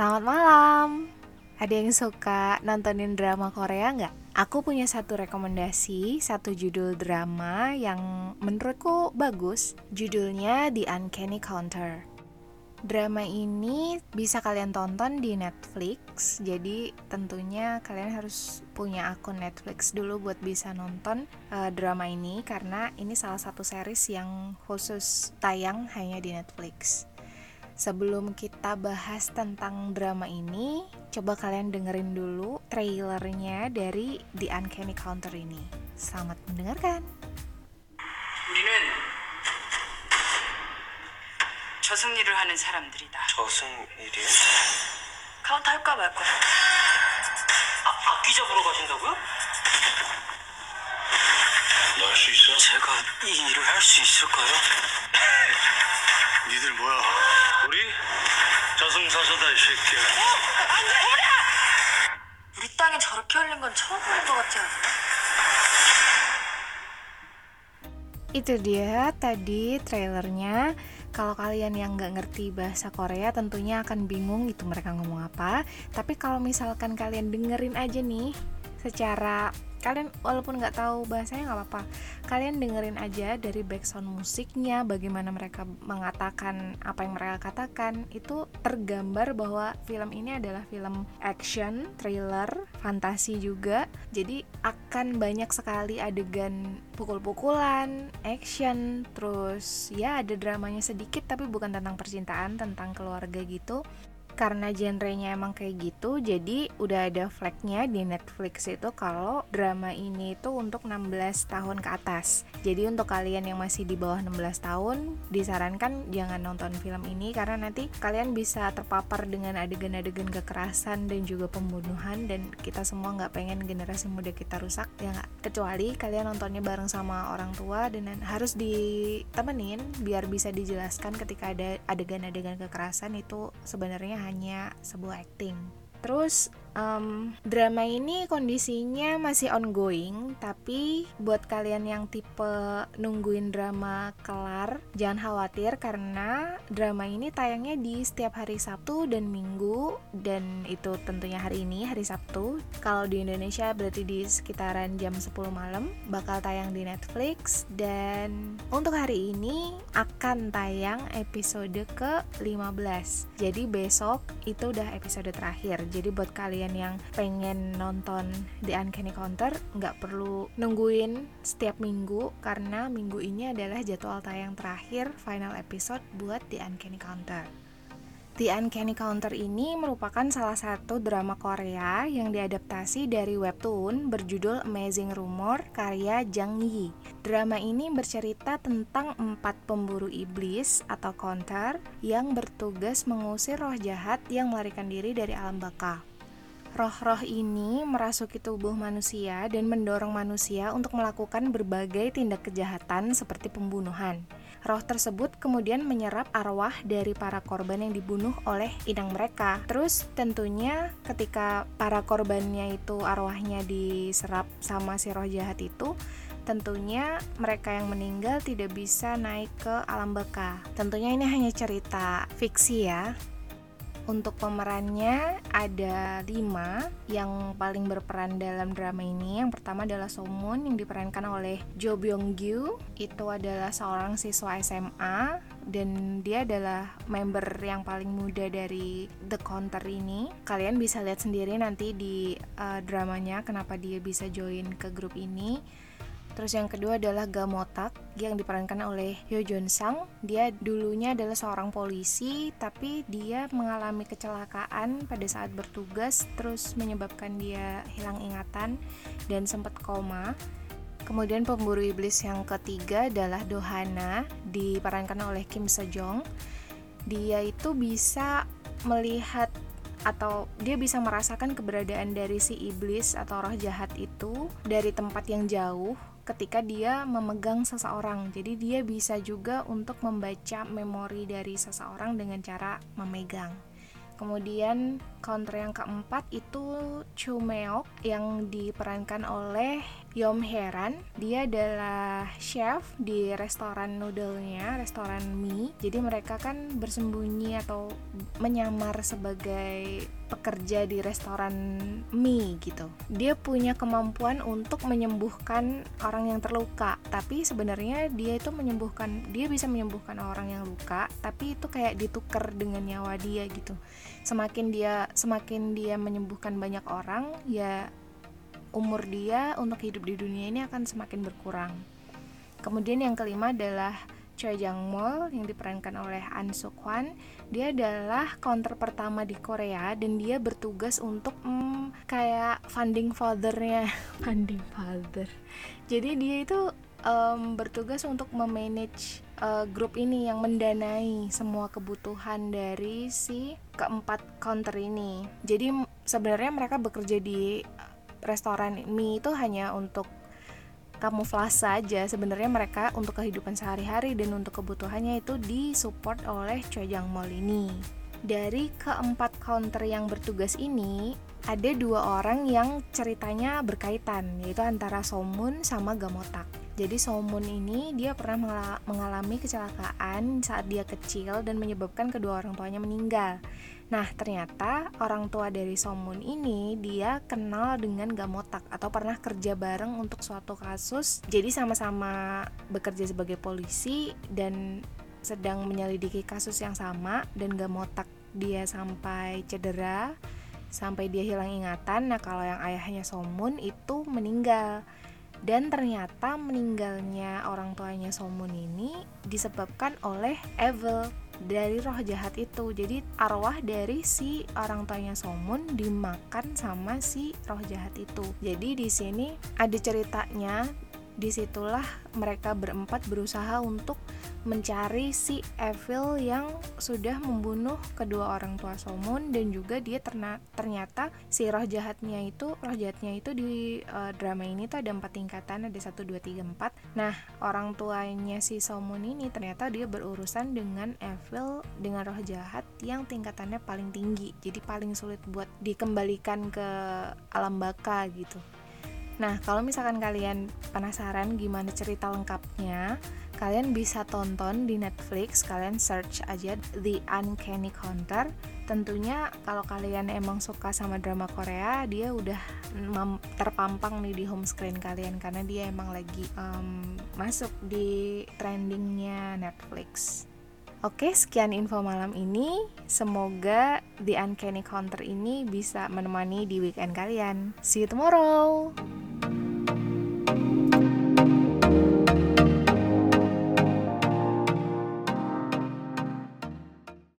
Selamat malam. Ada yang suka nontonin drama Korea nggak? Aku punya satu rekomendasi, satu judul drama yang menurutku bagus. Judulnya The Uncanny Counter. Drama ini bisa kalian tonton di Netflix, jadi tentunya kalian harus punya akun Netflix dulu buat bisa nonton uh, drama ini karena ini salah satu series yang khusus tayang hanya di Netflix. Sebelum kita bahas tentang drama ini, coba kalian dengerin dulu trailernya dari The Uncanny Counter ini. Selamat mendengarkan. 우리는 저승일을 하는 사람들이다. 저승일이요? 카운트 할까 말 거야. 아, 악기 잡으러 가신다고요? 너 할 수 있어? 제가 이 일을 할 수 있을까요? 니들 뭐야? 우리 저승사자다 이 새끼야. 우리 땅에 저렇게 흘린 건 처음 보는 것 같지 않나? Itu dia tadi trailernya. Kalau kalian yang nggak ngerti bahasa Korea tentunya akan bingung itu mereka ngomong apa. Tapi kalau misalkan kalian dengerin aja nih secara kalian walaupun nggak tahu bahasanya nggak apa-apa. Kalian dengerin aja dari background musiknya bagaimana mereka mengatakan apa yang mereka katakan. Itu tergambar bahwa film ini adalah film action thriller fantasi juga. Jadi akan banyak sekali adegan pukul-pukulan action terus ya ada dramanya sedikit tapi bukan tentang percintaan tentang keluarga gitu karena genrenya emang kayak gitu jadi udah ada flagnya di Netflix itu kalau drama ini itu untuk 16 tahun ke atas. Jadi untuk kalian yang masih di bawah 16 tahun disarankan jangan nonton film ini karena nanti kalian bisa terpapar dengan adegan-adegan kekerasan dan juga pembunuhan dan kita semua nggak pengen generasi muda kita rusak ya nggak? Kecuali kalian nontonnya bareng sama orang tua dan harus ditemenin biar bisa dijelaskan ketika ada adegan-adegan kekerasan itu sebenarnya hanya sebuah acting. Terus um, drama ini kondisinya masih ongoing, tapi buat kalian yang tipe nungguin drama kelar, jangan khawatir karena drama ini tayangnya di setiap hari Sabtu dan Minggu dan itu tentunya hari ini hari Sabtu. Kalau di Indonesia berarti di sekitaran jam 10 malam bakal tayang di Netflix dan untuk hari ini akan tayang episode ke-15. Jadi besok itu udah episode terakhir. Jadi buat kalian yang pengen nonton The Uncanny Counter nggak perlu nungguin setiap minggu karena minggu ini adalah jadwal tayang terakhir final episode buat The Uncanny Counter. The Uncanny Counter ini merupakan salah satu drama Korea yang diadaptasi dari webtoon berjudul Amazing Rumor karya Jang Yi. Drama ini bercerita tentang empat pemburu iblis atau counter yang bertugas mengusir roh jahat yang melarikan diri dari alam baka. Roh-roh ini merasuki tubuh manusia dan mendorong manusia untuk melakukan berbagai tindak kejahatan seperti pembunuhan. Roh tersebut kemudian menyerap arwah dari para korban yang dibunuh oleh inang mereka. Terus tentunya ketika para korbannya itu arwahnya diserap sama si roh jahat itu, tentunya mereka yang meninggal tidak bisa naik ke alam baka. Tentunya ini hanya cerita fiksi ya. Untuk pemerannya ada lima yang paling berperan dalam drama ini. Yang pertama adalah Somun yang diperankan oleh Jo Byung Gyu. Itu adalah seorang siswa SMA dan dia adalah member yang paling muda dari The Counter ini. Kalian bisa lihat sendiri nanti di uh, dramanya kenapa dia bisa join ke grup ini. Terus yang kedua adalah Gamotak yang diperankan oleh Hyo Jun Sang. Dia dulunya adalah seorang polisi tapi dia mengalami kecelakaan pada saat bertugas terus menyebabkan dia hilang ingatan dan sempat koma. Kemudian pemburu iblis yang ketiga adalah Dohana diperankan oleh Kim Sejong. Dia itu bisa melihat atau dia bisa merasakan keberadaan dari si iblis atau roh jahat itu dari tempat yang jauh ketika dia memegang seseorang. Jadi dia bisa juga untuk membaca memori dari seseorang dengan cara memegang. Kemudian counter yang keempat itu Chumeok yang diperankan oleh Yom Heran. Dia adalah chef di restoran noodle-nya, restoran mie. Jadi mereka kan bersembunyi atau menyamar sebagai pekerja di restoran mie gitu. Dia punya kemampuan untuk menyembuhkan orang yang terluka, tapi sebenarnya dia itu menyembuhkan, dia bisa menyembuhkan orang yang luka, tapi itu kayak ditukar dengan nyawa dia gitu. Semakin dia semakin dia menyembuhkan banyak orang, ya umur dia untuk hidup di dunia ini akan semakin berkurang. Kemudian yang kelima adalah Choi Jang Mol yang diperankan oleh An Suk Hwan. Dia adalah counter pertama di Korea dan dia bertugas untuk hmm, kayak funding fathernya, funding father. Jadi dia itu um, bertugas untuk memanage uh, grup ini yang mendanai semua kebutuhan dari si keempat counter ini. Jadi sebenarnya mereka bekerja di restoran mie itu hanya untuk kamuflase saja sebenarnya mereka untuk kehidupan sehari-hari dan untuk kebutuhannya itu disupport oleh Chojang Mall ini. Dari keempat counter yang bertugas ini ada dua orang yang ceritanya berkaitan yaitu antara Somun sama Gamotak jadi Somun ini dia pernah mengalami kecelakaan saat dia kecil dan menyebabkan kedua orang tuanya meninggal Nah, ternyata orang tua dari Somun ini dia kenal dengan Gamotak atau pernah kerja bareng untuk suatu kasus. Jadi sama-sama bekerja sebagai polisi dan sedang menyelidiki kasus yang sama dan Gamotak dia sampai cedera sampai dia hilang ingatan. Nah, kalau yang ayahnya Somun itu meninggal. Dan ternyata meninggalnya orang tuanya Somun ini disebabkan oleh Evil dari roh jahat itu. Jadi arwah dari si orang tuanya Somun dimakan sama si roh jahat itu. Jadi di sini ada ceritanya di situlah mereka berempat berusaha untuk mencari si Evil yang sudah membunuh kedua orang tua Somun dan juga dia terna ternyata si roh jahatnya itu roh jahatnya itu di uh, drama ini tuh ada empat tingkatan ada satu dua tiga empat. Nah orang tuanya si Somun ini ternyata dia berurusan dengan Evil dengan roh jahat yang tingkatannya paling tinggi. Jadi paling sulit buat dikembalikan ke alam baka gitu. Nah, kalau misalkan kalian penasaran gimana cerita lengkapnya, kalian bisa tonton di Netflix, kalian search aja The Uncanny Counter. Tentunya kalau kalian emang suka sama drama Korea, dia udah terpampang nih di home screen kalian karena dia emang lagi um, masuk di trendingnya Netflix. Oke, sekian info malam ini. Semoga The Uncanny Counter ini bisa menemani di weekend kalian. See you tomorrow!